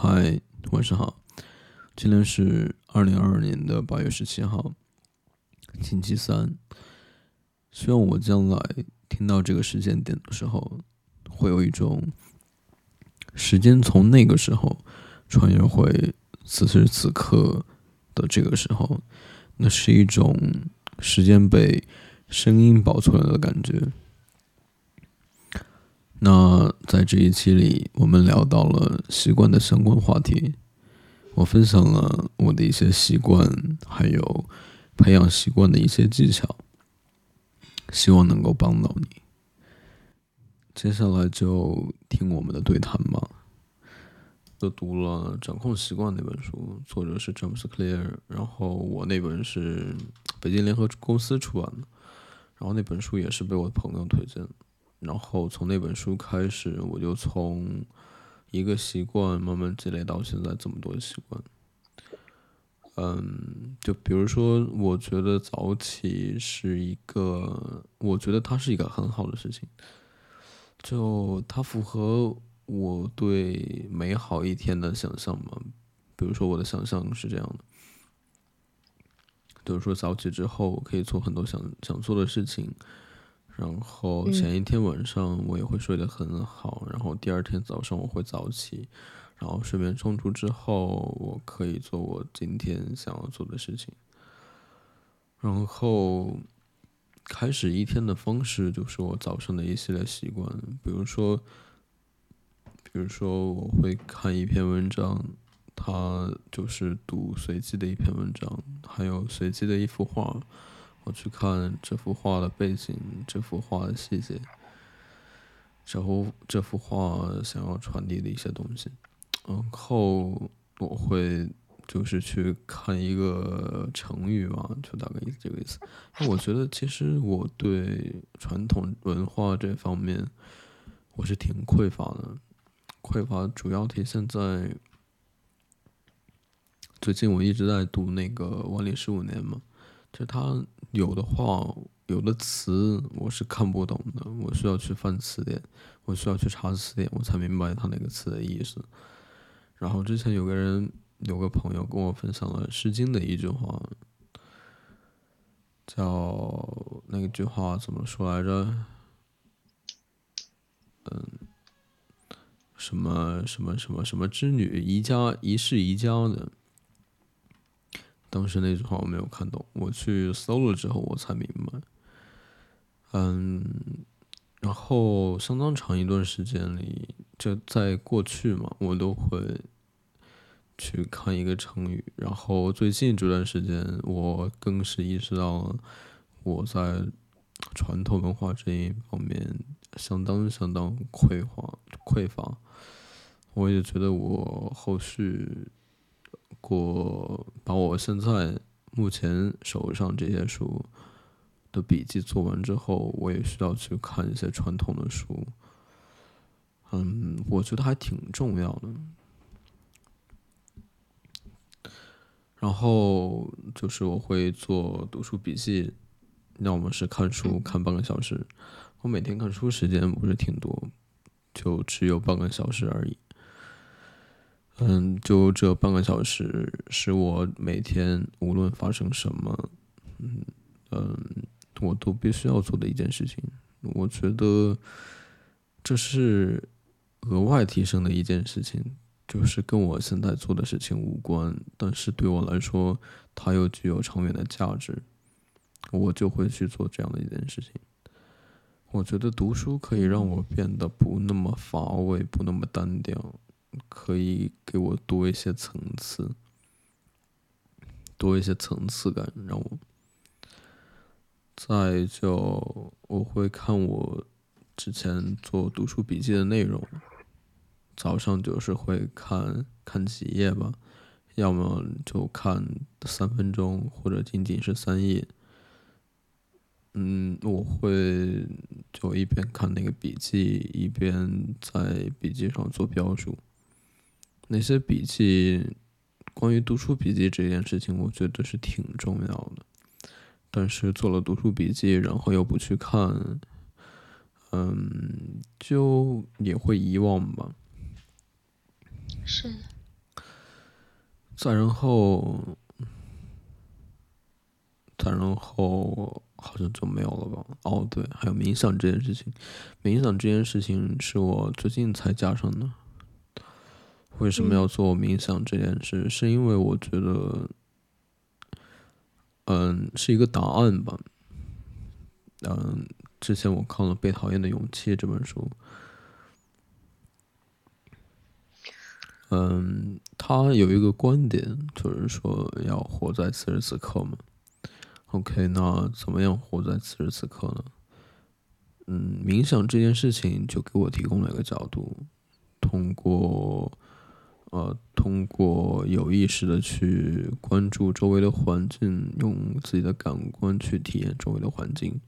嗨，晚上好。今天是二零二二年的八月十七号，星期三。希望我将来听到这个时间点的时候，会有一种时间从那个时候穿越回此时此刻的这个时候，那是一种时间被声音保存了的感觉。那在这一期里，我们聊到了习惯的相关话题。我分享了我的一些习惯，还有培养习惯的一些技巧，希望能够帮到你。接下来就听我们的对谈吧。都读了《掌控习惯》那本书，作者是詹姆斯·克莱尔，然后我那本是北京联合公司出版的，然后那本书也是被我的朋友推荐的。然后从那本书开始，我就从一个习惯慢慢积累到现在这么多习惯。嗯，就比如说，我觉得早起是一个，我觉得它是一个很好的事情。就它符合我对美好一天的想象嘛。比如说，我的想象是这样的，就是说早起之后可以做很多想想做的事情。然后前一天晚上我也会睡得很好，然后第二天早上我会早起，然后睡眠充足之后，我可以做我今天想要做的事情。然后开始一天的方式就是我早上的一系列习惯，比如说，比如说我会看一篇文章，它就是读随机的一篇文章，还有随机的一幅画。我去看这幅画的背景，这幅画的细节，这幅这幅画想要传递的一些东西。然后我会就是去看一个成语吧，就大概意思这个意思。我觉得其实我对传统文化这方面我是挺匮乏的，匮乏主要体现在最近我一直在读那个《万历十五年》嘛。就他有的话，有的词我是看不懂的，我需要去翻词典，我需要去查词典，我才明白他那个词的意思。然后之前有个人，有个朋友跟我分享了《诗经》的一句话，叫那句话怎么说来着？嗯，什么什么什么什么之女，宜家宜室宜家的。当时那句话我没有看懂，我去搜了之后我才明白。嗯，然后相当长一段时间里，就在过去嘛，我都会去看一个成语。然后最近这段时间，我更是意识到我在传统文化这一方面相当相当匮乏匮乏。我也觉得我后续。过现在目前手上这些书的笔记做完之后，我也需要去看一些传统的书。嗯，我觉得还挺重要的。然后就是我会做读书笔记，要么是看书看半个小时。我每天看书时间不是挺多，就只有半个小时而已。嗯，就这半个小时是我每天无论发生什么，嗯嗯，我都必须要做的一件事情。我觉得这是额外提升的一件事情，就是跟我现在做的事情无关，但是对我来说，它又具有长远的价值，我就会去做这样的一件事情。我觉得读书可以让我变得不那么乏味，不那么单调。可以给我多一些层次，多一些层次感，让我。再就我会看我之前做读书笔记的内容，早上就是会看看几页吧，要么就看三分钟，或者仅仅是三页。嗯，我会就一边看那个笔记，一边在笔记上做标注。那些笔记，关于读书笔记这件事情，我觉得是挺重要的。但是做了读书笔记，然后又不去看，嗯，就也会遗忘吧。是。再然后，再然后好像就没有了吧？哦，对，还有冥想这件事情。冥想这件事情是我最近才加上的。为什么要做冥想这件事？是因为我觉得，嗯，是一个答案吧。嗯，之前我看了《被讨厌的勇气》这本书。嗯，他有一个观点，就是说要活在此时此刻嘛。OK，那怎么样活在此时此刻呢？嗯，冥想这件事情就给我提供了一个角度，通过呃，通过有意识的去关注周围的环境，用自己的感官去体验周围的环境。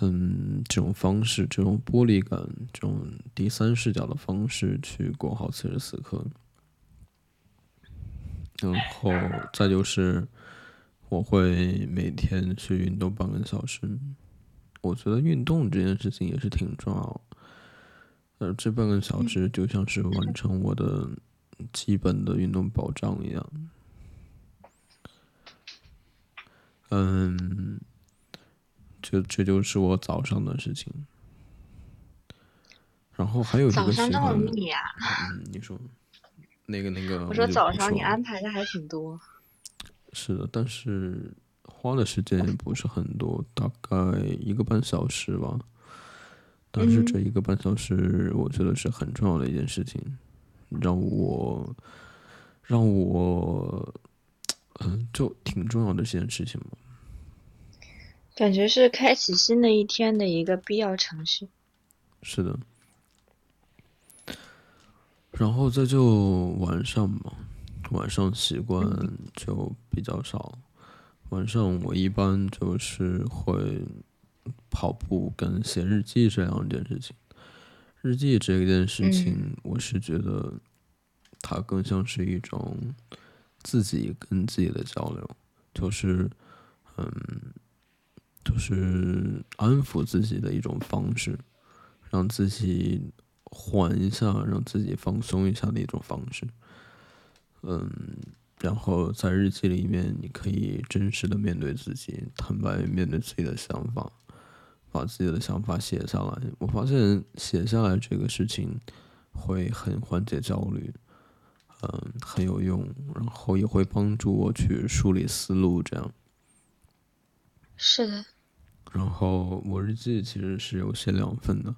嗯，这种方式，这种玻璃感，这种第三视角的方式去过好此时此刻。然后再就是，我会每天去运动半个小时。我觉得运动这件事情也是挺重要。呃，这半个小时就像是完成我的基本的运动保障一样。嗯。这这就是我早上的事情，然后还有一个早上那么密啊？嗯，你说，那个那个，我说早上你安排的还挺多。是的，但是花的时间也不是很多，大概一个半小时吧。但是这一个半小时，我觉得是很重要的一件事情，让我让我嗯，就挺重要的这件事情嘛。感觉是开启新的一天的一个必要程序。是的，然后再就晚上嘛，晚上习惯就比较少。晚上我一般就是会跑步跟写日记这两件事情。日记这件事情，我是觉得它更像是一种自己跟自己的交流，就是嗯。就是安抚自己的一种方式，让自己缓一下，让自己放松一下的一种方式。嗯，然后在日记里面，你可以真实的面对自己，坦白面对自己的想法，把自己的想法写下来。我发现写下来这个事情会很缓解焦虑，嗯，很有用，然后也会帮助我去梳理思路，这样。是的。然后我日记其实是有写两份的，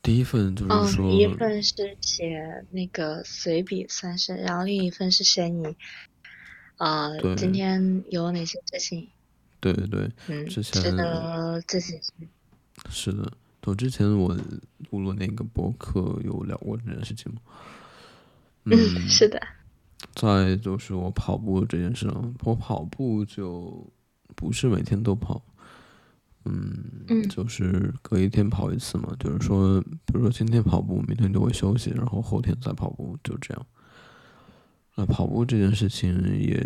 第一份就是说，一份是写那个随笔算是，然后另一份是写你，呃，今天有哪些事情？对对对，嗯，之前自己是的，就之前我录了那个博客有聊过这件事情吗？嗯，是的。再就是我跑步这件事，我跑步就不是每天都跑。嗯，就是隔一天跑一次嘛，就是说，比如说今天跑步，明天就会休息，然后后天再跑步，就这样。那跑步这件事情也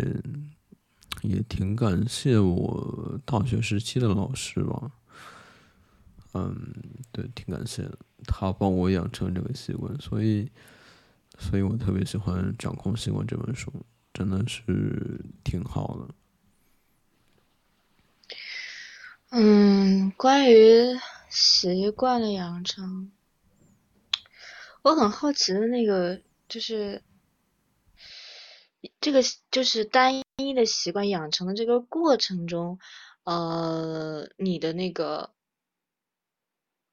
也挺感谢我大学时期的老师吧。嗯，对，挺感谢的，他帮我养成这个习惯，所以，所以我特别喜欢《掌控习惯》这本书，真的是挺好的。嗯，关于习惯的养成，我很好奇的那个就是，这个就是单一一的习惯养成的这个过程中，呃，你的那个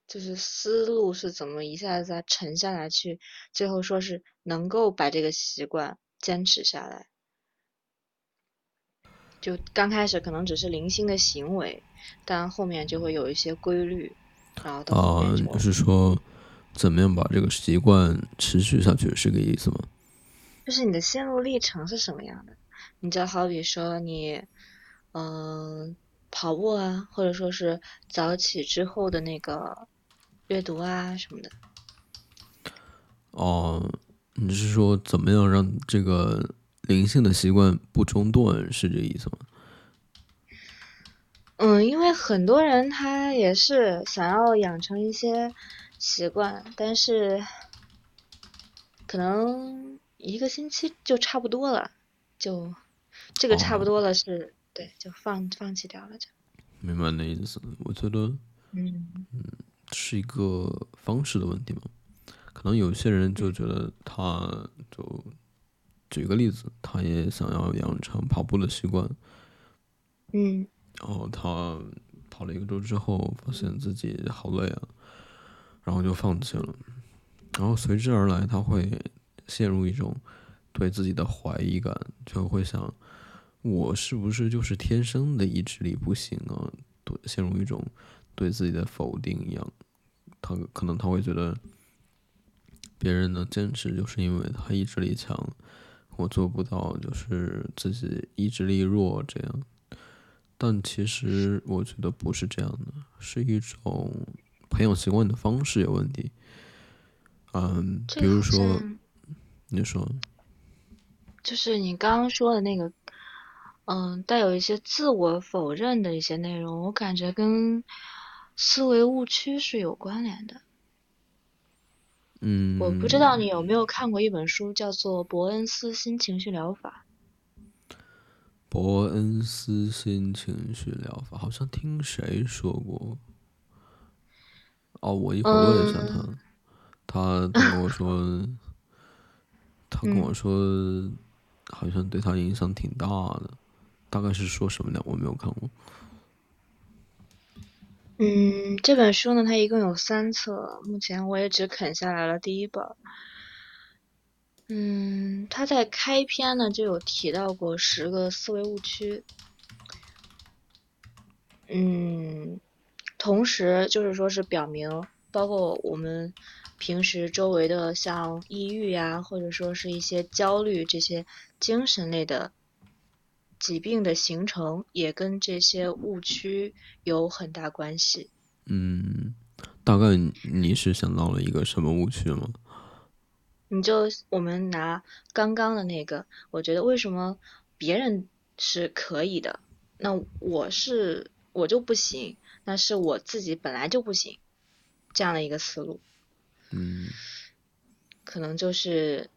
就是思路是怎么一下子沉下来，去最后说是能够把这个习惯坚持下来。就刚开始可能只是零星的行为，但后面就会有一些规律，然后到后面就是说，怎么样把这个习惯持续下去，是个意思吗？就是你的心路历程是什么样的？你就好比说你，嗯，跑步啊，或者说是早起之后的那个阅读啊什么的。哦，你是说怎么样让这个？灵性的习惯不中断是这意思吗？嗯，因为很多人他也是想要养成一些习惯，但是可能一个星期就差不多了，就这个差不多了是，对，就放放弃掉了就。明白那意思，我觉得，嗯嗯，是一个方式的问题嘛。可能有些人就觉得，他就举个例子，他也想要养成跑步的习惯，嗯，然后他跑了一个周之后，发现自己好累啊，然后就放弃了，然后随之而来，他会陷入一种对自己的怀疑感，就会想，我是不是就是天生的意志力不行啊？对，陷入一种对自己的否定一样，他可能他会觉得。别人能坚持，就是因为他意志力强，我做不到，就是自己意志力弱这样。但其实我觉得不是这样的，是一种培养习惯的方式有问题。嗯，比如说，你说，就是你刚刚说的那个，嗯，带有一些自我否认的一些内容，我感觉跟思维误区是有关联的。嗯，我不知道你有没有看过一本书，叫做《伯恩斯新情绪疗法》。伯恩斯新情绪疗法，好像听谁说过。哦，我一会儿问一下他。他跟我说，他跟我说，好像对他影响挺大的。大概是说什么呢？我没有看过。嗯，这本书呢，它一共有三册，目前我也只啃下来了第一本。嗯，他在开篇呢就有提到过十个思维误区。嗯，同时就是说是表明，包括我们平时周围的像抑郁呀，或者说是一些焦虑这些精神类的。疾病的形成也跟这些误区有很大关系。嗯，大概你是想到了一个什么误区吗？你就我们拿刚刚的那个，我觉得为什么别人是可以的，那我是我就不行，那是我自己本来就不行，这样的一个思路。嗯，可能就是。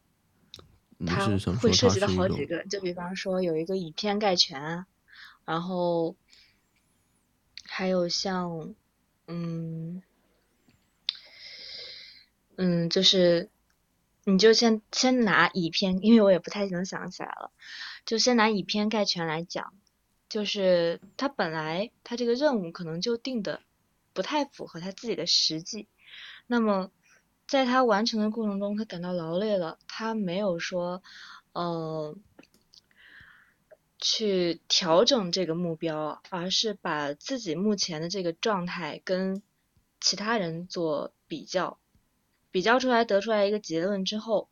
它会涉及到好几个，就比方说有一个以偏概全，然后还有像，嗯嗯，就是你就先先拿以偏，因为我也不太能想起来了，就先拿以偏概全来讲，就是他本来他这个任务可能就定的不太符合他自己的实际，那么。在他完成的过程中，他感到劳累了，他没有说，呃，去调整这个目标，而是把自己目前的这个状态跟其他人做比较，比较出来得出来一个结论之后，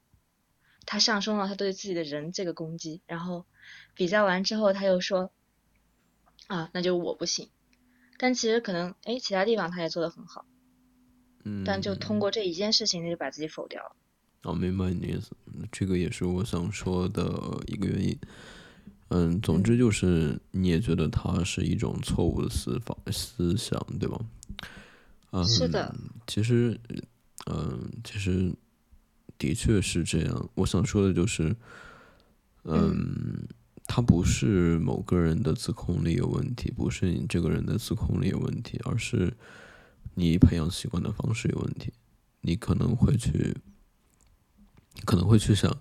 他上升了他对自己的人这个攻击，然后比较完之后，他又说，啊，那就我不行，但其实可能，哎，其他地方他也做得很好。但就通过这一件事情，他就把自己否掉了。哦，明白你的意思，这个也是我想说的一个原因。嗯，总之就是你也觉得他是一种错误的思法思想，对吧？嗯，是的。其实，嗯，其实的确是这样。我想说的就是，嗯，他不是某个人的自控力有问题，不是你这个人的自控力有问题，而是。你培养习惯的方式有问题，你可能会去，可能会去想，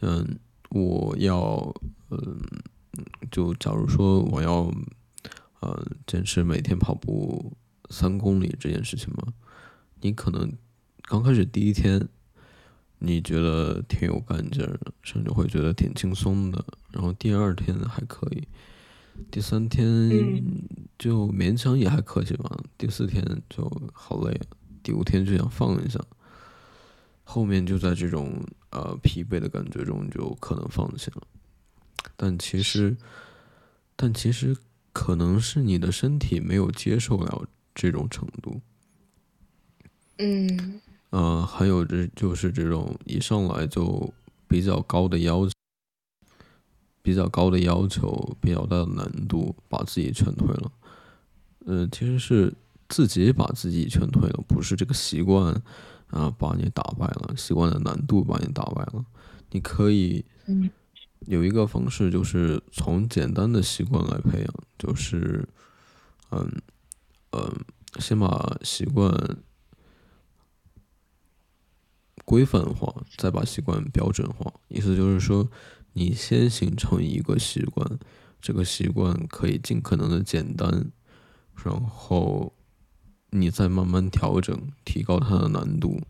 嗯，我要，嗯，就假如说我要，呃，坚持每天跑步三公里这件事情嘛，你可能刚开始第一天，你觉得挺有干劲儿，甚至会觉得挺轻松的，然后第二天还可以。第三天就勉强也还可以吧，第四天就好累，第五天就想放一下，后面就在这种呃疲惫的感觉中就可能放弃了。但其实，但其实可能是你的身体没有接受了这种程度。嗯。呃，还有这就是这种一上来就比较高的要求。比较高的要求，比较大的难度，把自己劝退了。嗯，其实是自己把自己劝退了，不是这个习惯啊把你打败了，习惯的难度把你打败了。你可以嗯有一个方式，就是从简单的习惯来培养，就是嗯嗯，先把习惯规范化，再把习惯标准化。意思就是说，你先形成一个习惯，这个习惯可以尽可能的简单，然后你再慢慢调整，提高它的难度，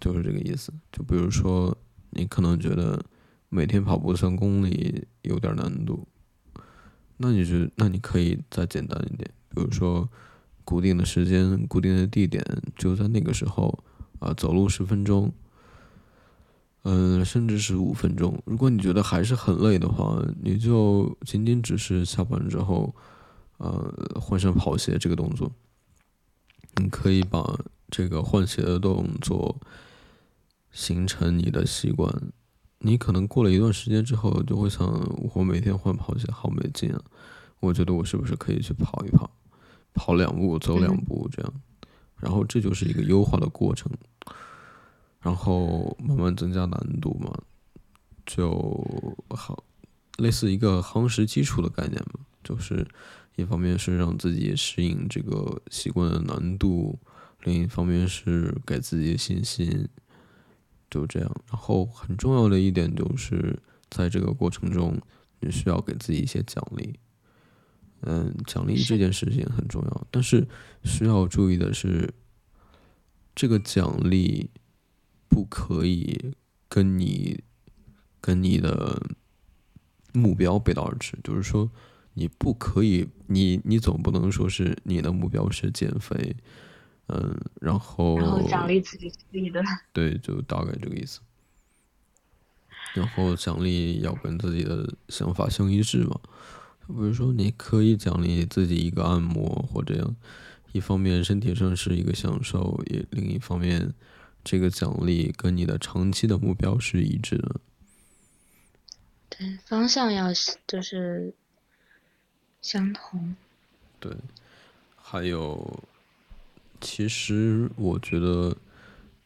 就是这个意思。就比如说，你可能觉得每天跑步三公里有点难度，那你就那你可以再简单一点，比如说固定的时间、固定的地点，就在那个时候啊，走路十分钟。嗯，甚至是五分钟。如果你觉得还是很累的话，你就仅仅只是下班之后，呃，换上跑鞋这个动作。你可以把这个换鞋的动作形成你的习惯。你可能过了一段时间之后，就会想：我每天换跑鞋好没劲啊！我觉得我是不是可以去跑一跑，跑两步，走两步这样。然后这就是一个优化的过程。然后慢慢增加难度嘛，就好，类似一个夯实基础的概念嘛，就是一方面是让自己适应这个习惯的难度，另一方面是给自己信心，就这样。然后很重要的一点就是在这个过程中，你需要给自己一些奖励，嗯，奖励这件事情很重要，但是需要注意的是，这个奖励。不可以跟你跟你的目标背道而驰，就是说，你不可以，你你总不能说是你的目标是减肥，嗯，然后然后奖励自己自己的，对，就大概这个意思。然后奖励要跟自己的想法相一致嘛，比如说你可以奖励自己一个按摩或这样，一方面身体上是一个享受，也另一方面。这个奖励跟你的长期的目标是一致的，对，方向要就是相同。对，还有，其实我觉得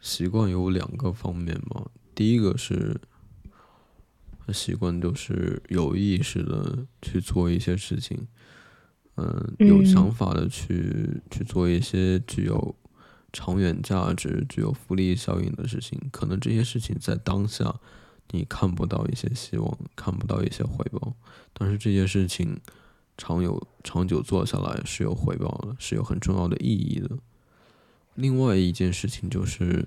习惯有两个方面嘛。第一个是习惯，就是有意识的去做一些事情，嗯，有想法的去去做一些具有。长远价值、具有复利效应的事情，可能这些事情在当下你看不到一些希望，看不到一些回报，但是这些事情长有长久做下来是有回报的，是有很重要的意义的。另外一件事情就是，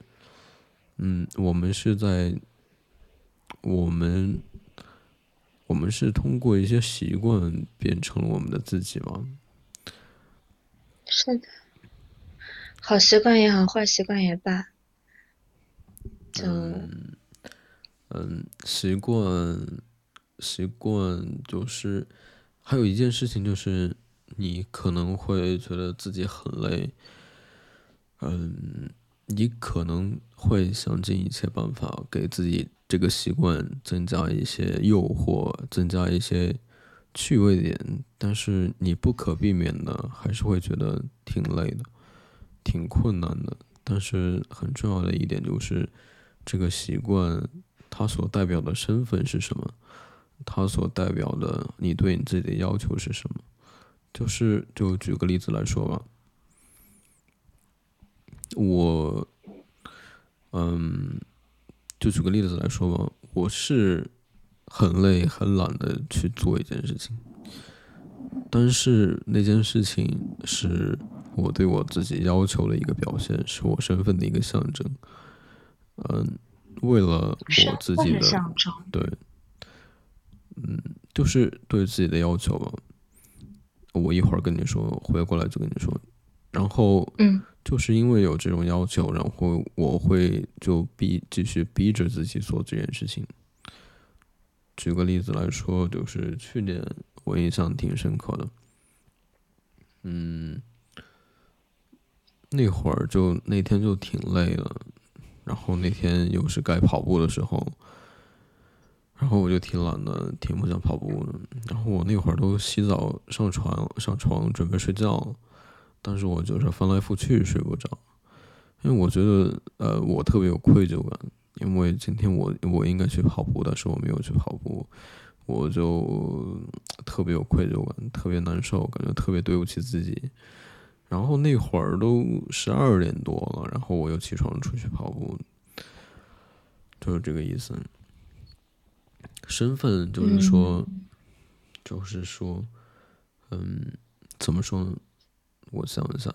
嗯，我们是在我们我们是通过一些习惯变成了我们的自己吗？是的。好习惯也好，坏习惯也罢，就嗯，习惯习惯就是还有一件事情就是，你可能会觉得自己很累，嗯，你可能会想尽一切办法给自己这个习惯增加一些诱惑，增加一些趣味点，但是你不可避免的还是会觉得挺累的。挺困难的，但是很重要的一点就是，这个习惯它所代表的身份是什么？它所代表的你对你自己的要求是什么？就是就举个例子来说吧，我，嗯，就举个例子来说吧，我是很累很懒的去做一件事情，但是那件事情是。我对我自己要求的一个表现，是我身份的一个象征。嗯，为了我自己的对，嗯，就是对自己的要求吧。我一会儿跟你说，回过来就跟你说。然后，嗯，就是因为有这种要求，然后我会就逼继续逼着自己做这件事情。举个例子来说，就是去年我印象挺深刻的。嗯。那会儿就那天就挺累了，然后那天又是该跑步的时候，然后我就挺懒的，挺不想跑步的。然后我那会儿都洗澡、上床、上床准备睡觉，但是我就是翻来覆去睡不着，因为我觉得呃我特别有愧疚感，因为今天我我应该去跑步，但是我没有去跑步，我就特别有愧疚感，特别难受，感觉特别对不起自己。然后那会儿都十二点多了，然后我又起床出去跑步，就是这个意思。身份就是说，就是说，嗯，怎么说呢？我想一想，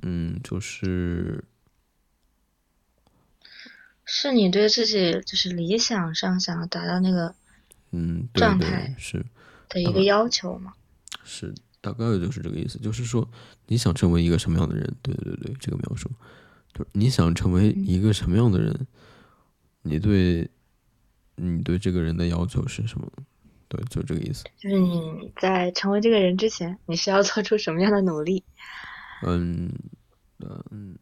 嗯，就是，是你对自己就是理想上想要达到那个嗯状态是的一个要求吗？是。大概就是这个意思，就是说你想成为一个什么样的人？对对对，这个描述就是你想成为一个什么样的人？你对，你对这个人的要求是什么？对，就这个意思。就是你在成为这个人之前，你需要做出什么样的努力？嗯嗯，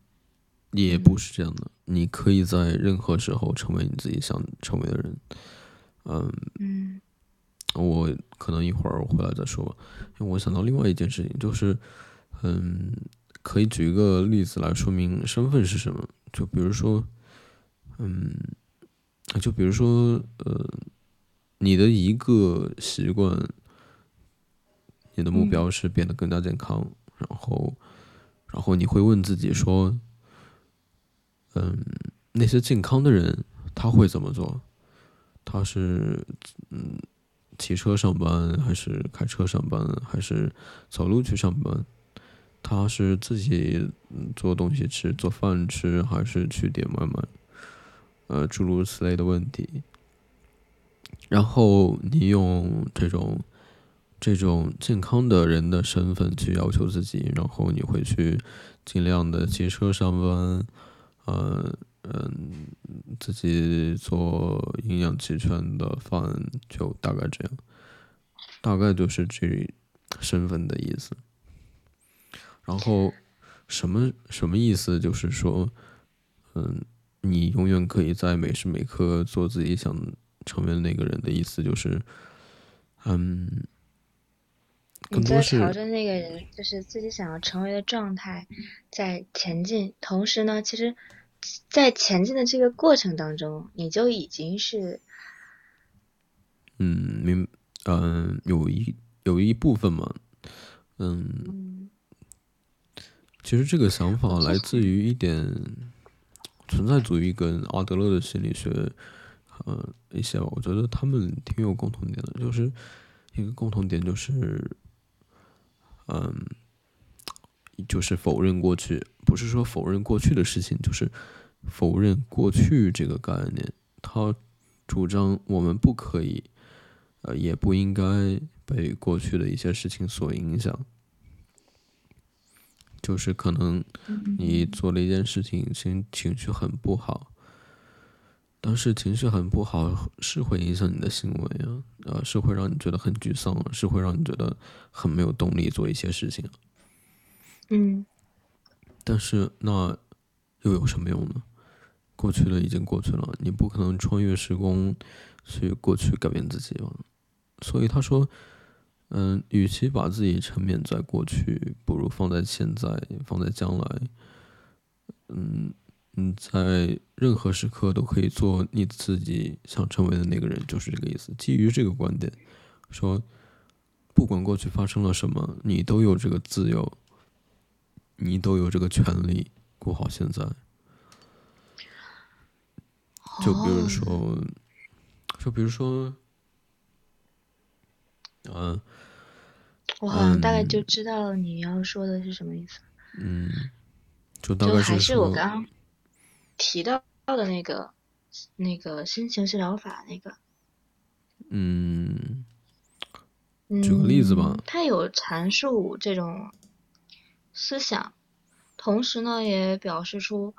也不是这样的。你可以在任何时候成为你自己想成为的人。嗯嗯。我可能一会儿我回来再说吧，因为我想到另外一件事情，就是，嗯，可以举一个例子来说明身份是什么。就比如说，嗯，就比如说，呃，你的一个习惯，你的目标是变得更加健康，然后，然后你会问自己说，嗯，那些健康的人他会怎么做？他是，嗯。骑车上班还是开车上班还是走路去上班？他是自己做东西吃做饭吃还是去点外卖？呃，诸如此类的问题。然后你用这种这种健康的人的身份去要求自己，然后你会去尽量的骑车上班，呃。嗯，自己做营养齐全的饭，就大概这样，大概就是这身份的意思。然后什么什么意思？就是说，嗯，你永远可以在每时每刻做自己想成为那个人的意思，就是，嗯，你在朝着那个人，就是自己想要成为的状态在前进。同时呢，其实。在前进的这个过程当中，你就已经是，嗯，明，嗯，有一有一部分嘛，嗯，其实这个想法来自于一点存在主义跟阿德勒的心理学，呃，一些我觉得他们挺有共同点的，就是一个共同点就是，嗯。就是否认过去，不是说否认过去的事情，就是否认过去这个概念。他主张我们不可以，呃，也不应该被过去的一些事情所影响。就是可能你做了一件事情，情情绪很不好，但是情绪很不好是会影响你的行为啊，呃，是会让你觉得很沮丧，是会让你觉得很没有动力做一些事情。嗯，但是那又有什么用呢？过去了已经过去了，你不可能穿越时空去过去改变自己吧？所以他说，嗯，与其把自己沉湎在过去，不如放在现在，放在将来。嗯，你在任何时刻都可以做你自己想成为的那个人，就是这个意思。基于这个观点，说不管过去发生了什么，你都有这个自由。你都有这个权利过好现在，就比如说，就比如说，嗯，我好像大概就知道你要说的是什么意思。嗯，就大概还是我刚刚提到的那个那个新情治疗法那个。嗯，举个例子吧。他有阐述这种。思想，同时呢，也表示出，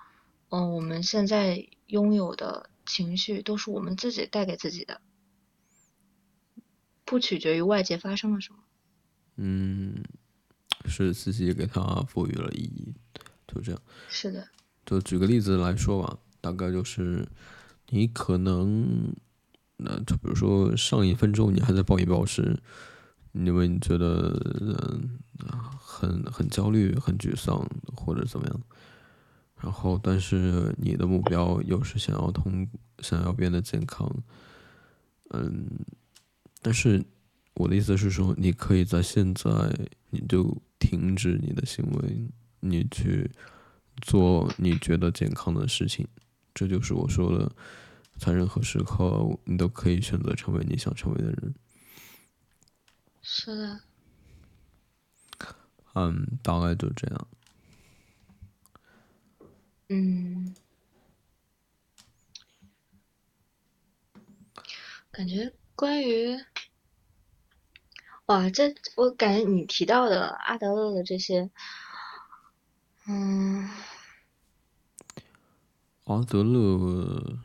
嗯，我们现在拥有的情绪都是我们自己带给自己的，不取决于外界发生了什么。嗯，是自己给它赋予了意义，就这样。是的。就举个例子来说吧，大概就是，你可能，那就比如说上一分钟你还在暴饮暴食。因为你觉得嗯很很焦虑、很沮丧或者怎么样，然后但是你的目标又是想要通想要变得健康，嗯，但是我的意思是说，你可以在现在你就停止你的行为，你去做你觉得健康的事情，这就是我说的，在任何时刻你都可以选择成为你想成为的人。是的。嗯，大概就这样。嗯，感觉关于，哇，这我感觉你提到的阿德勒的这些，嗯，阿德勒，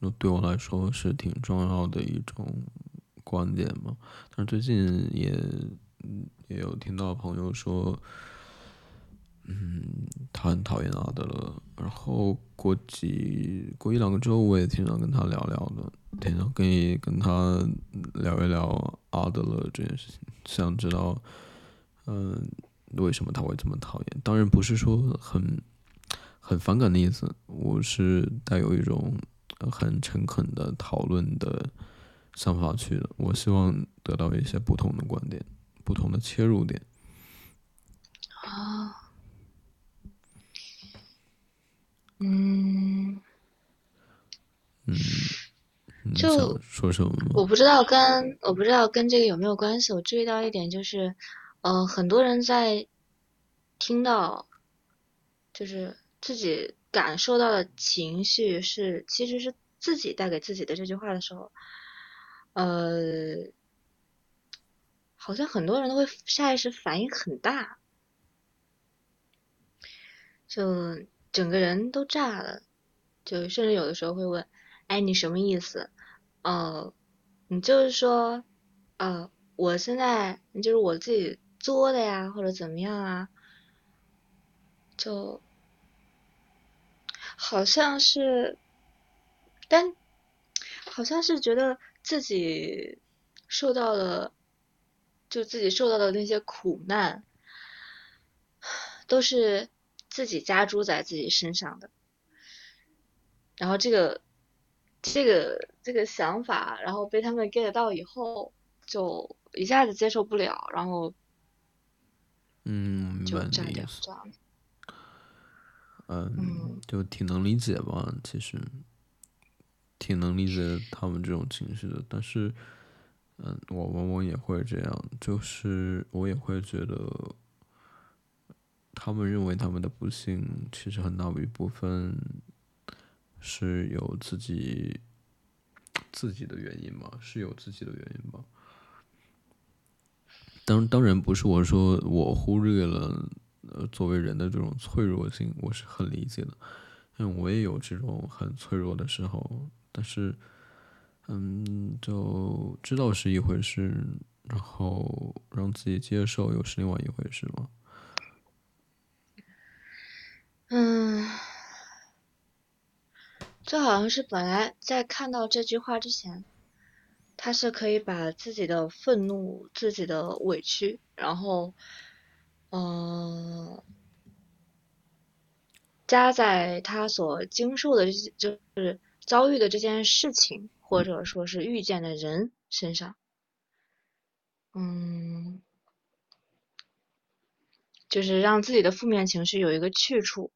那对我来说是挺重要的一种观点嘛，但是最近也。也有听到朋友说，嗯，他很讨厌阿德勒。然后过几过一两个周，我也经常跟他聊聊的，经常可以跟他聊一聊阿德勒这件事情，想知道，嗯，为什么他会这么讨厌？当然不是说很很反感的意思，我是带有一种很诚恳的讨论的想法去的。我希望得到一些不同的观点。不同的切入点啊，嗯，嗯，就说什么？我不知道跟我不知道跟这个有没有关系。我注意到一点就是，呃，很多人在听到就是自己感受到的情绪是其实是自己带给自己的这句话的时候，呃。好像很多人都会下意识反应很大，就整个人都炸了，就甚至有的时候会问：“哎，你什么意思？”哦，你就是说，呃，我现在就是我自己作的呀，或者怎么样啊？就好像是，但好像是觉得自己受到了。就自己受到的那些苦难，都是自己加诸在自己身上的。然后这个这个这个想法，然后被他们 get 到以后，就一下子接受不了，然后嗯，就。嗯，就挺能理解吧，其实挺能理解他们这种情绪的，但是。嗯，我往往也会这样，就是我也会觉得，他们认为他们的不幸，其实很大一部分是有自己自己的原因吧，是有自己的原因吧。当当然不是我说我忽略了，呃，作为人的这种脆弱性，我是很理解的，因为我也有这种很脆弱的时候，但是。嗯，就知道是一回事，然后让自己接受又是另外一回事吗？嗯，就好像是本来在看到这句话之前，他是可以把自己的愤怒、自己的委屈，然后，嗯，加在他所经受的，就是遭遇的这件事情。或者说是遇见的人身上，嗯，就是让自己的负面情绪有一个去处。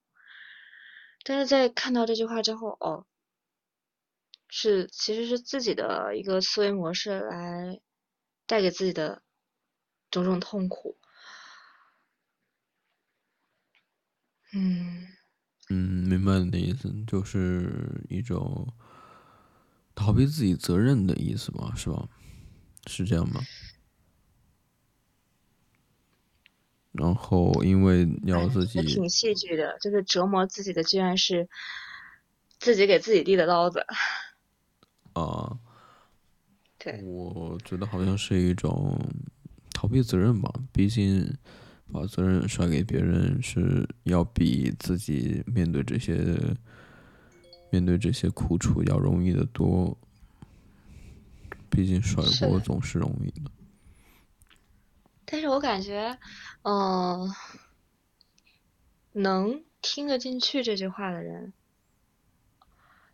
但是在看到这句话之后，哦，是其实是自己的一个思维模式来带给自己的种种痛苦。嗯，嗯，明白你的意思，就是一种。逃避自己责任的意思吧，是吧？是这样吗？然后因为要自己挺戏剧的，就是折磨自己的，居然是自己给自己递的刀子。啊，对，我觉得好像是一种逃避责任吧。毕竟把责任甩给别人，是要比自己面对这些。面对这些苦楚要容易的多，毕竟甩锅总是容易的。但是我感觉，嗯，能听得进去这句话的人，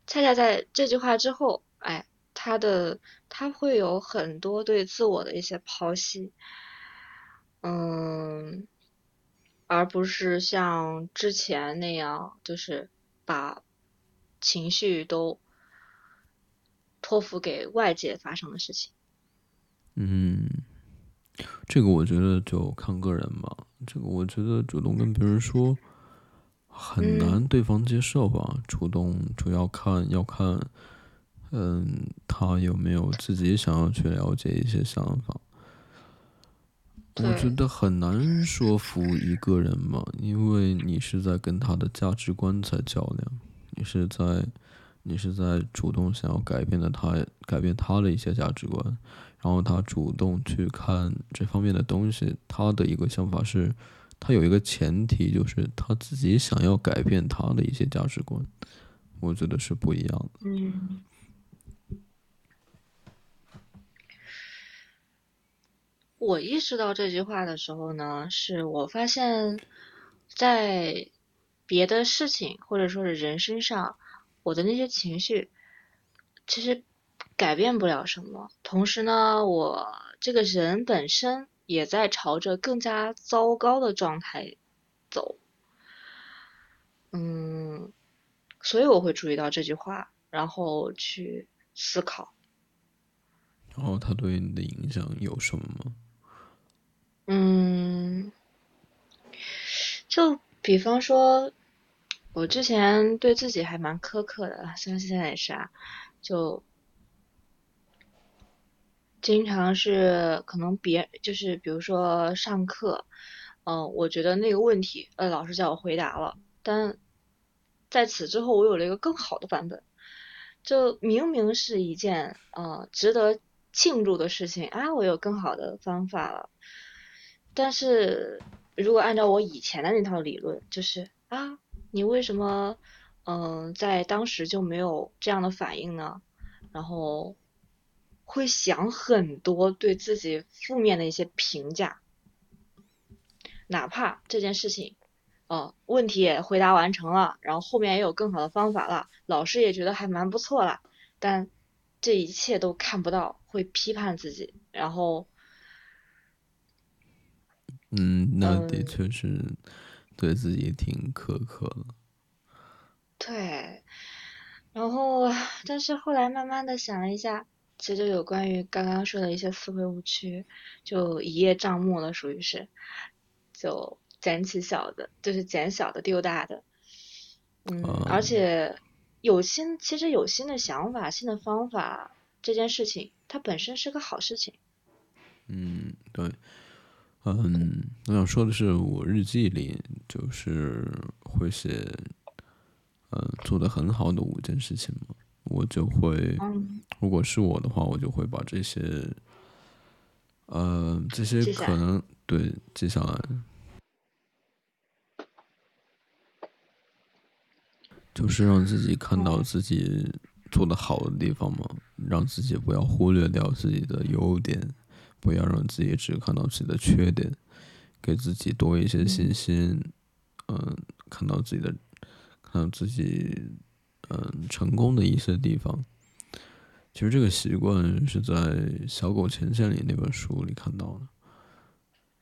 恰恰在这句话之后，哎，他的他会有很多对自我的一些剖析，嗯，而不是像之前那样，就是把情绪都托付给外界发生的事情。嗯，这个我觉得就看个人吧。这个我觉得主动跟别人说很难对方接受吧。主动主要看要看，嗯，他有没有自己想要去了解一些想法。我觉得很难说服一个人嘛，因为你是在跟他的价值观在较量，你是在你是在主动想要改变的他改变他的一些价值观。然后他主动去看这方面的东西，他的一个想法是，他有一个前提，就是他自己想要改变他的一些价值观，我觉得是不一样的。嗯，我意识到这句话的时候呢，是我发现，在别的事情或者说是人身上，我的那些情绪，其实。改变不了什么，同时呢，我这个人本身也在朝着更加糟糕的状态走，嗯，所以我会注意到这句话，然后去思考。然后他对你的影响有什么吗？嗯，就比方说，我之前对自己还蛮苛刻的，虽然现在也是啊，就。经常是可能别就是比如说上课，嗯，我觉得那个问题，呃，老师叫我回答了，但在此之后我有了一个更好的版本，就明明是一件呃值得庆祝的事情啊，我有更好的方法了，但是如果按照我以前的那套理论，就是啊，你为什么嗯在当时就没有这样的反应呢？然后。会想很多对自己负面的一些评价，哪怕这件事情，呃，问题也回答完成了，然后后面也有更好的方法了，老师也觉得还蛮不错了，但这一切都看不到，会批判自己，然后，嗯，那的确是对自己挺苛刻的。对，然后，但是后来慢慢的想了一下。其实有关于刚刚说的一些思维误区，就一叶障目了，属于是，就捡起小的，就是捡小的丢大的，嗯，而且有新，其实有新的想法、新的方法，这件事情它本身是个好事情。嗯，对，嗯，我想说的是，我日记里就是会写，嗯，做的很好的五件事情嘛。我就会，如果是我的话，我就会把这些，呃，这些可能对记下来，就是让自己看到自己做的好的地方嘛，让自己不要忽略掉自己的优点，不要让自己只看到自己的缺点，给自己多一些信心，嗯，看到自己的，看到自己。嗯，成功的一些地方，其实这个习惯是在《小狗前线》里那本书里看到的。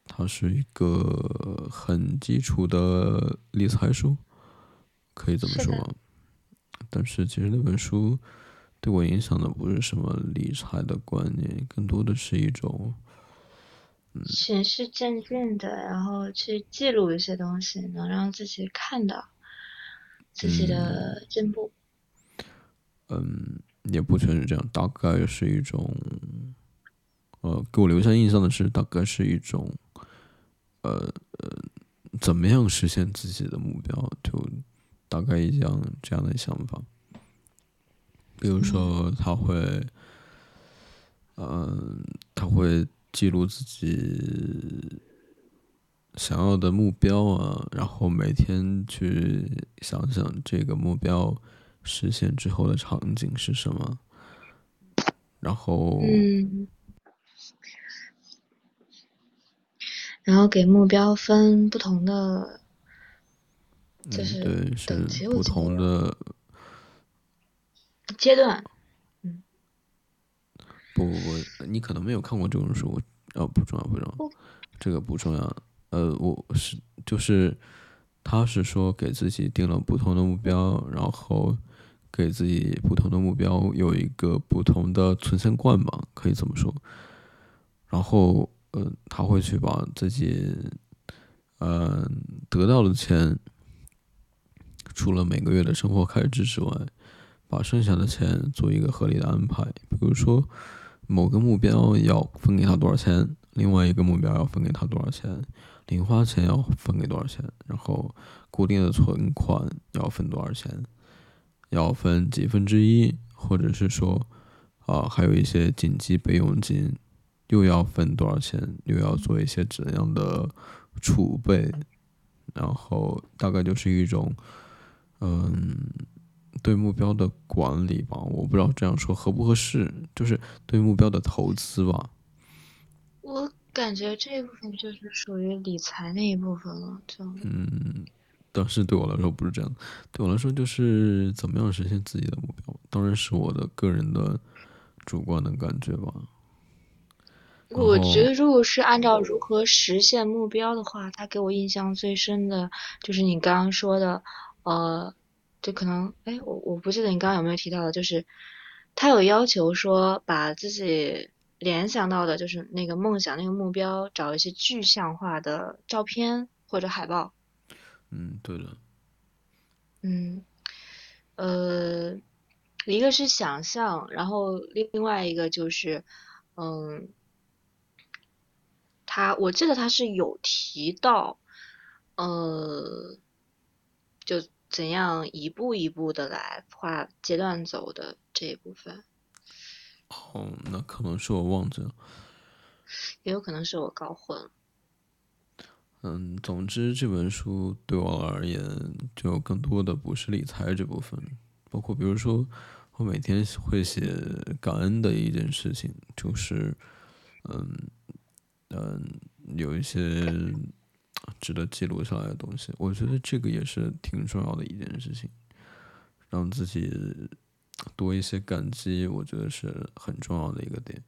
它是一个很基础的理财书，可以这么说。但是其实那本书对我影响的不是什么理财的观念，更多的是一种嗯循序渐进的，然后去记录一些东西，能让自己看到自己的进步。嗯，也不全是这样，大概是一种，呃，给我留下印象的是，大概是一种，呃呃，怎么样实现自己的目标，就大概一样这样的想法。比如说，他会，嗯，他会记录自己想要的目标啊，然后每天去想想这个目标。实现之后的场景是什么？然后，嗯，然后给目标分不同的就嗯，对，是等级不同的。阶段。不不不，你可能没有看过这本书，哦，不重要，不重要，哦这个不重要。呃，我是就是，他是说给自己定了不同的目标，然后给自己不同的目标有一个不同的存钱罐吧，可以这么说。然后，呃，他会去把自己，呃，得到的钱，除了每个月的生活开支之外，把剩下的钱做一个合理的安排。比如说，某个目标要分给他多少钱，另外一个目标要分给他多少钱，零花钱要分给多少钱，然后固定的存款要分多少钱，要分几分之一，或者是说，啊、还有一些紧急备用金，又要分多少钱，又要做一些怎样的储备，然后大概就是一种，嗯。对目标的管理吧，我不知道这样说合不合适，就是对目标的投资吧。我感觉这一部分就是属于理财那一部分了，就嗯，但是对我来说不是这样，对我来说就是怎么样实现自己的目标，当然是我的个人的主观的感觉吧。我觉得，如果是按照如何实现目标的话，他给我印象最深的就是你刚刚说的，呃，就可能，哎，我我不记得你刚刚有没有提到的，就是他有要求说把自己联想到的，就是那个梦想、那个目标，找一些具象化的照片或者海报。嗯，对的，嗯，呃，一个是想象，然后另外一个就是，嗯，他我记得他是有提到，呃，就怎样一步一步的来画阶段走的这一部分，哦，那可能是我忘记了。也有可能是我搞混了。嗯，总之这本书对我而言，就更多的不是理财这部分，包括比如说，我每天会写感恩的一件事情，就是，嗯嗯，有一些值得记录下来的东西，我觉得这个也是挺重要的一件事情，让自己多一些感激，我觉得是很重要的一个点。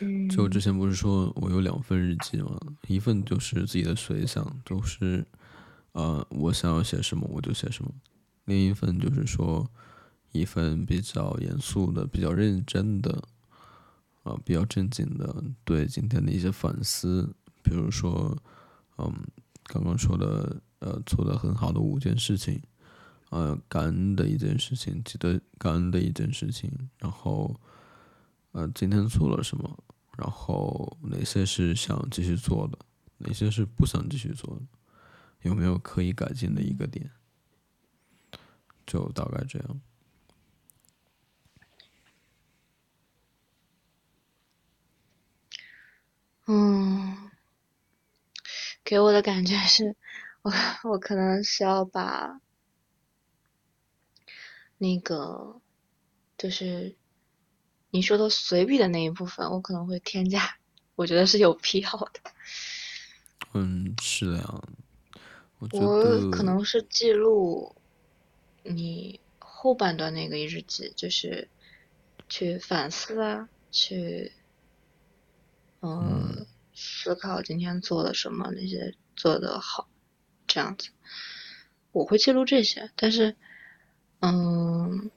嗯，就之前不是说我有两份日记吗？一份就是自己的随想，就是呃我想要写什么我就写什么；另一份就是说一份比较严肃的、比较认真的、啊、比较正经的对今天的一些反思，比如说嗯刚刚说的呃做的很好的五件事情，呃感恩的一件事情，记得感恩的一件事情，然后呃今天做了什么。然后哪些是想继续做的，哪些是不想继续做的，有没有可以改进的一个点，就大概这样。嗯，给我的感觉是，我我可能是要把那个就是你说的随笔的那一部分，我可能会添加，我觉得是有必要的。嗯，是的呀，我我可，能是记录你后半段那个日记，就是去反思啊，去嗯思考今天做了什么，那些做的好，这样子。我会记录这些，但是嗯，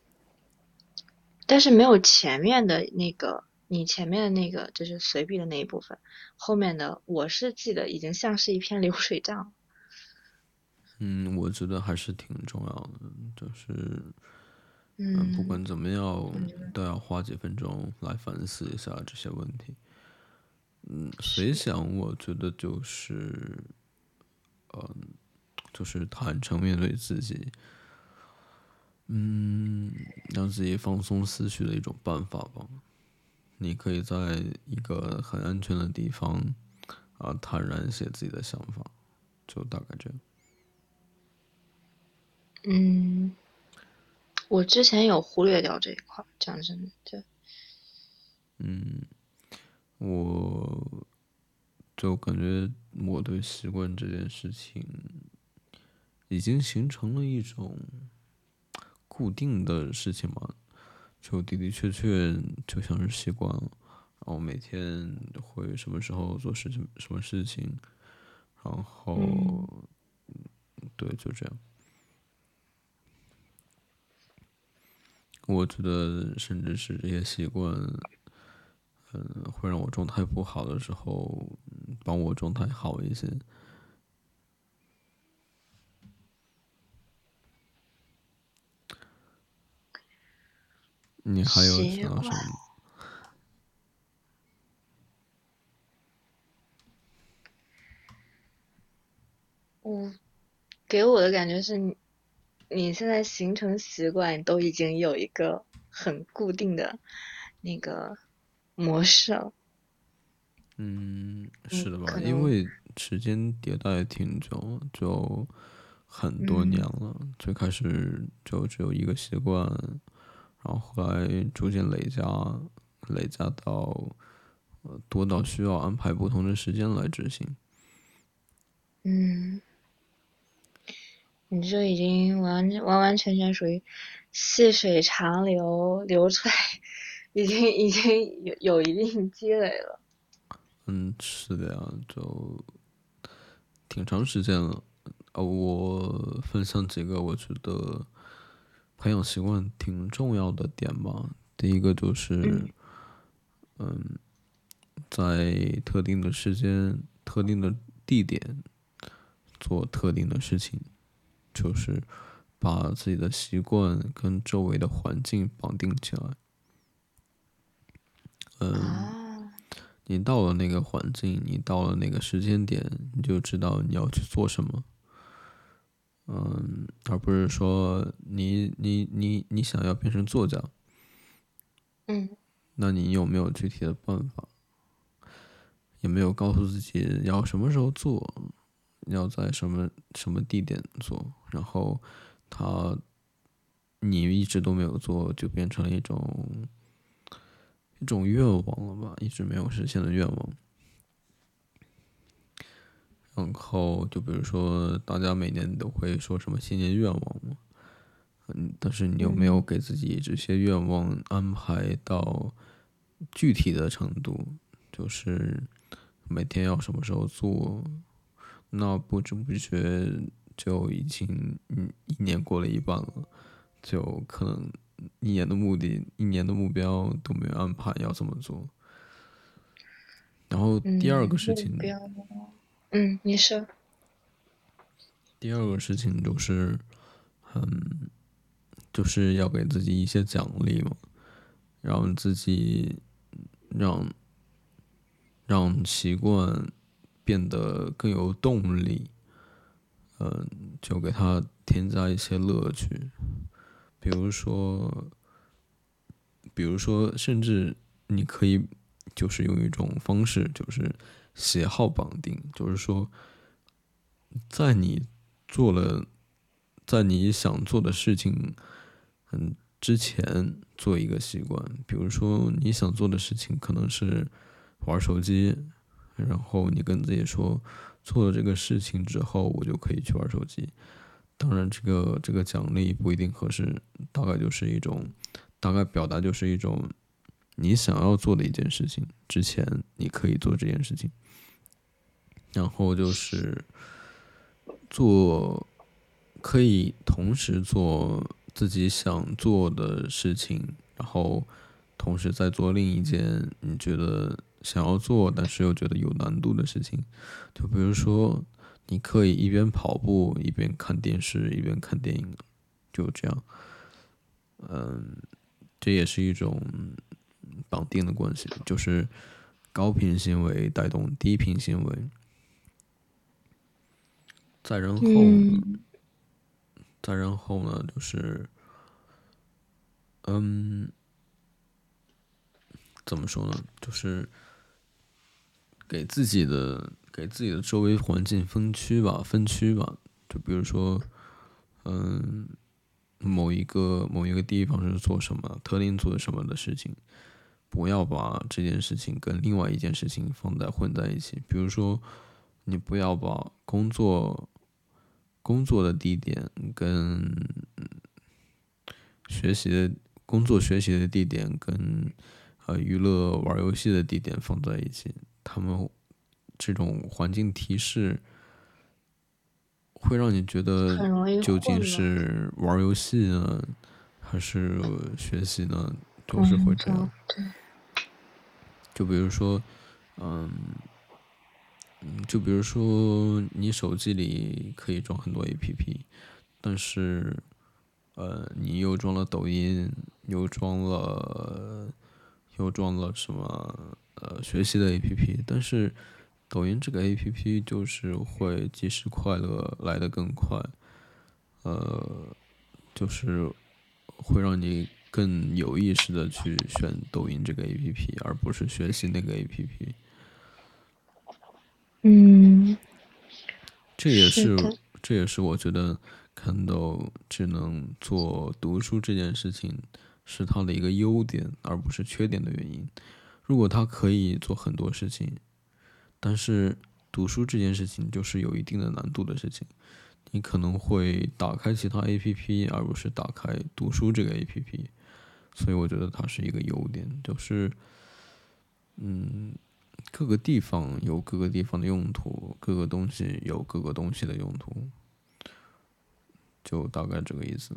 但是没有前面的那个，你前面的那个就是随笔的那一部分，后面的我是记得已经像是一篇流水账。嗯，我觉得还是挺重要的，就是，嗯，不嗯管怎么样，都要花几分钟来反思一下这些问题。嗯，随想，我觉得就是，嗯，就是坦诚面对自己，嗯，让自己放松思绪的一种办法吧。你可以在一个很安全的地方，啊，坦然写自己的想法，就大概这样。嗯，我之前有忽略掉这一块儿，讲真的，对，嗯，我就感觉我对习惯这件事情，已经形成了一种固定的事情嘛，就的的确确就像是习惯了，然后每天会什么时候做事情什么事情，然后对就这样。我觉得，甚至是这些习惯，嗯，会让我状态不好的时候，帮我状态好一些。你还有其他什么？我给我的感觉是，你现在形成习惯都已经有一个很固定的那个模式了。嗯，是的吧？因为时间迭代挺久，就很多年了。最开始就只有一个习惯。然后后来逐渐累加，累加到呃多到需要安排不同的时间来执行。嗯，你这已经完完完全全属于细水长流流出来，已经已经有有一定积累了。嗯，是的呀，就挺长时间了。呃，我分享几个我觉得。培养习惯挺重要的点吧。第一个就是，嗯，在特定的时间、特定的地点做特定的事情，就是把自己的习惯跟周围的环境绑定起来。嗯，你到了那个环境，你到了那个时间点，你就知道你要去做什么。嗯，而不是说你你你你想要变成作家，嗯，那你有没有具体的办法？也没有告诉自己要什么时候做，要在什么什么地点做？然后他你一直都没有做，就变成了一种一种愿望了吧？一直没有实现的愿望。然后就比如说，大家每年都会说什么新年愿望嘛，嗯，但是你有没有给自己这些愿望安排到具体的程度？就是每天要什么时候做？那不知不觉就已经嗯一年过了一半了，就可能一年的目的、一年的目标都没有安排要怎么做。然后第二个事情。嗯，你说。第二个事情就是，嗯，就是要给自己一些奖励嘛，让自己让让习惯变得更有动力。嗯，就给他添加一些乐趣，比如说，比如说，甚至你可以就是用一种方式，就是。喜好绑定，就是说，在你做了，在你想做的事情嗯之前做一个习惯。比如说，你想做的事情可能是玩手机，然后你跟自己说，做了这个事情之后，我就可以去玩手机。当然，这个这个奖励不一定合适，大概就是一种，大概表达就是一种，你想要做的一件事情之前，你可以做这件事情。然后就是做，可以同时做自己想做的事情，然后同时再做另一件你觉得想要做但是又觉得有难度的事情。就比如说，你可以一边跑步一边看电视一边看电影，就这样。嗯，这也是一种绑定的关系，就是高频行为带动低频行为。再然后，再然后呢，就是，嗯，怎么说呢？就是给自己的给自己的周围环境分区吧，分区吧。就比如说，嗯，某一个某一个地方是做什么，特定做什么的事情，不要把这件事情跟另外一件事情放在混在一起。比如说，你不要把工作。工作的地点跟学习的工作学习的地点跟呃娱乐玩游戏的地点放在一起，他们这种环境提示会让你觉得究竟是玩游戏呢，还是学习呢？都是会这样。就比如说，嗯。嗯，就比如说你手机里可以装很多 A P P，但是，呃，你又装了抖音，又装了，又装了什么呃学习的 A P P，但是抖音这个 A P P 就是会及时快乐来得更快，呃，就是会让你更有意识的去选抖音这个 A P P，而不是学习那个 A P P。嗯，这也是这也是我觉得看到智能做读书这件事情是它的一个优点，而不是缺点的原因。如果它可以做很多事情，但是读书这件事情就是有一定的难度的事情，你可能会打开其他 A P P，而不是打开读书这个 A P P。所以我觉得它是一个优点，就是嗯。各个地方有各个地方的用途，各个东西有各个东西的用途，就大概这个意思。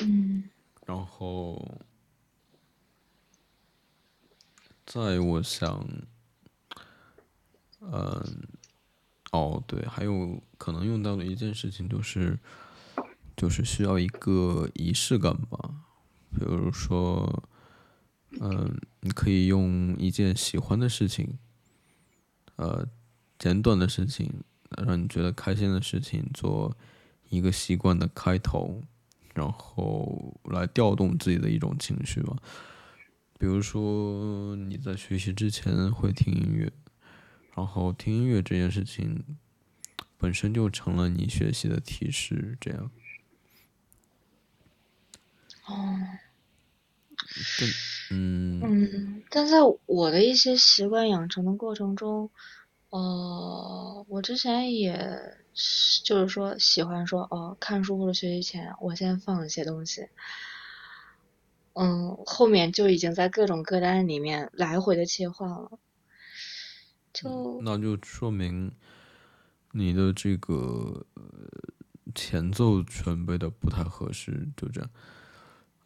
嗯。然后，在我想，嗯，哦，对，还有可能用到的一件事情就是，就是需要一个仪式感吧，比如说。嗯，你可以用一件喜欢的事情，呃，简短的事情，让你觉得开心的事情做一个习惯的开头，然后来调动自己的一种情绪吧。比如说你在学习之前会听音乐，然后听音乐这件事情本身就成了你学习的提示，这样。哦。对。嗯嗯，但在我的一些习惯养成的过程中，呃，我之前也就是说喜欢说哦，看书或者学习前，我先放一些东西，嗯，后面就已经在各种歌单里面来回的切换了，就那就说明你的这个前奏准备的不太合适，就这样。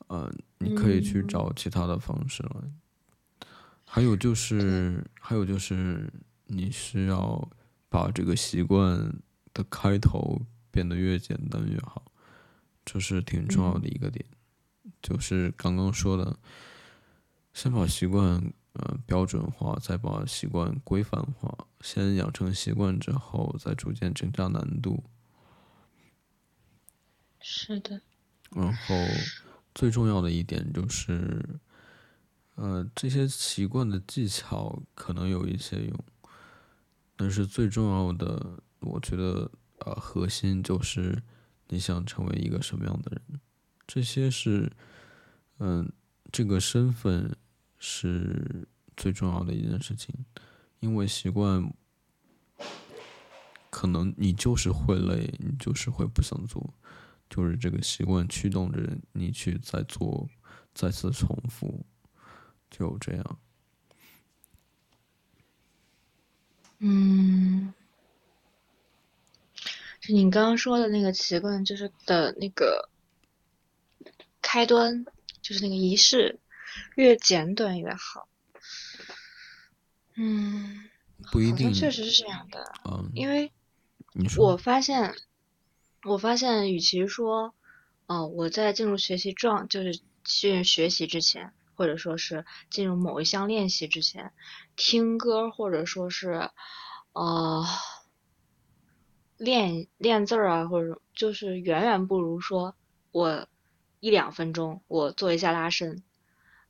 嗯，你可以去找其他的方式了。还有就是，还有就是，你需要把这个习惯的开头变得越简单越好，这是挺重要的一个点。就是刚刚说的，先把习惯呃标准化，再把习惯规范化。先养成习惯之后，再逐渐增加难度。是的。然后。最重要的一点就是，呃，这些习惯的技巧可能有一些用，但是最重要的，我觉得，呃，核心就是你想成为一个什么样的人，这些是，嗯，这个身份是最重要的一件事情，因为习惯，可能你就是会累，你就是会不想做。就是这个习惯驱动着你去再做，再次重复，就这样。嗯，就你刚刚说的那个习惯，就是的那个开端，就是那个仪式，越简短越好。嗯，不一定，确实是这样的。嗯，因为，我发现。我发现，与其说，哦，我在进入学习状，就是去学习之前，或者说是进入某一项练习之前，听歌或者说是，呃，练练字儿啊，或者就是远远不如说我一两分钟我做一下拉伸，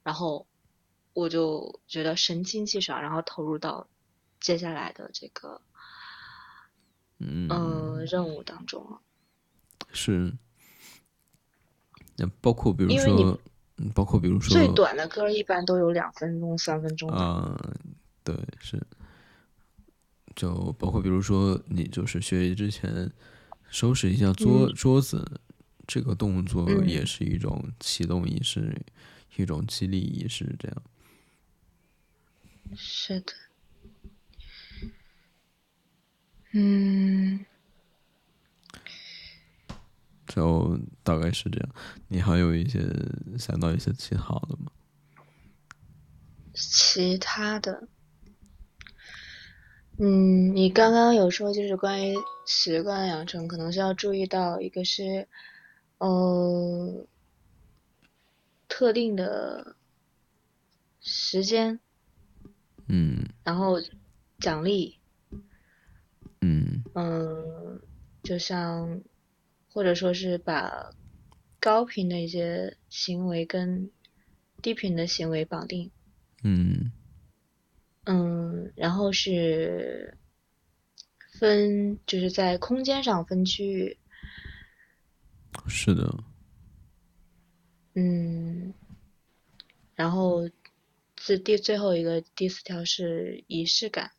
然后我就觉得神清气爽，然后投入到接下来的这个，嗯，任务当中了。是，那包括比如说，包括比如说，最短的歌一般都有两分钟、三分钟。啊，对，是，就包括比如说你就是学习之前收拾一下桌桌子，这个动作也是一种启动仪式，一种激励仪式，这样。是的。嗯。就大概是这样，你还有一些想到一些其他的吗？其他的，嗯，你刚刚有说就是关于习惯养成，可能是要注意到一个是，呃，特定的时间，嗯，然后奖励，嗯，嗯，就像。或者说是把高频的一些行为跟低频的行为绑定，嗯，嗯，然后是分就是在空间上分区域，是的，嗯，然后是第最后一个第四条是仪式感，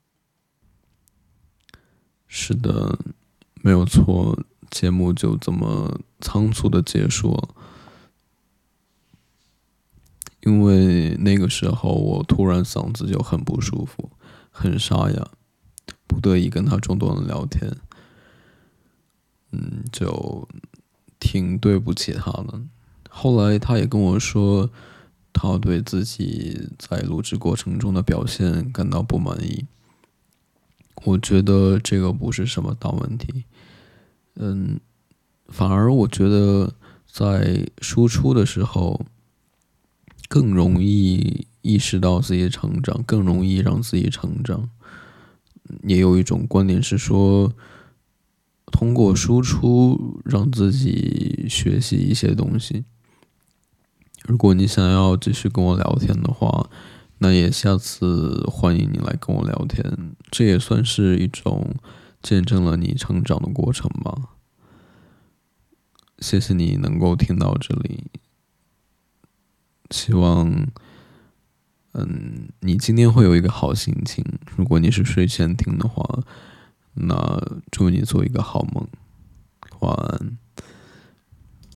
是的，没有错。节目就这么仓促的结束了，因为那个时候我突然嗓子就很不舒服，很沙哑，不得已跟他中断了聊天，嗯，就挺对不起他的。后来他也跟我说，他对自己在录制过程中的表现感到不满意。我觉得这个不是什么大问题。嗯，反而我觉得在输出的时候更容易意识到自己成长，更容易让自己成长。也有一种观点是说，通过输出让自己学习一些东西。如果你想要继续跟我聊天的话，那也下次欢迎你来跟我聊天，这也算是一种。见证了你成长的过程吧，谢谢你能够听到这里，希望，嗯，你今天会有一个好心情。如果你是睡前听的话，那祝你做一个好梦，晚安。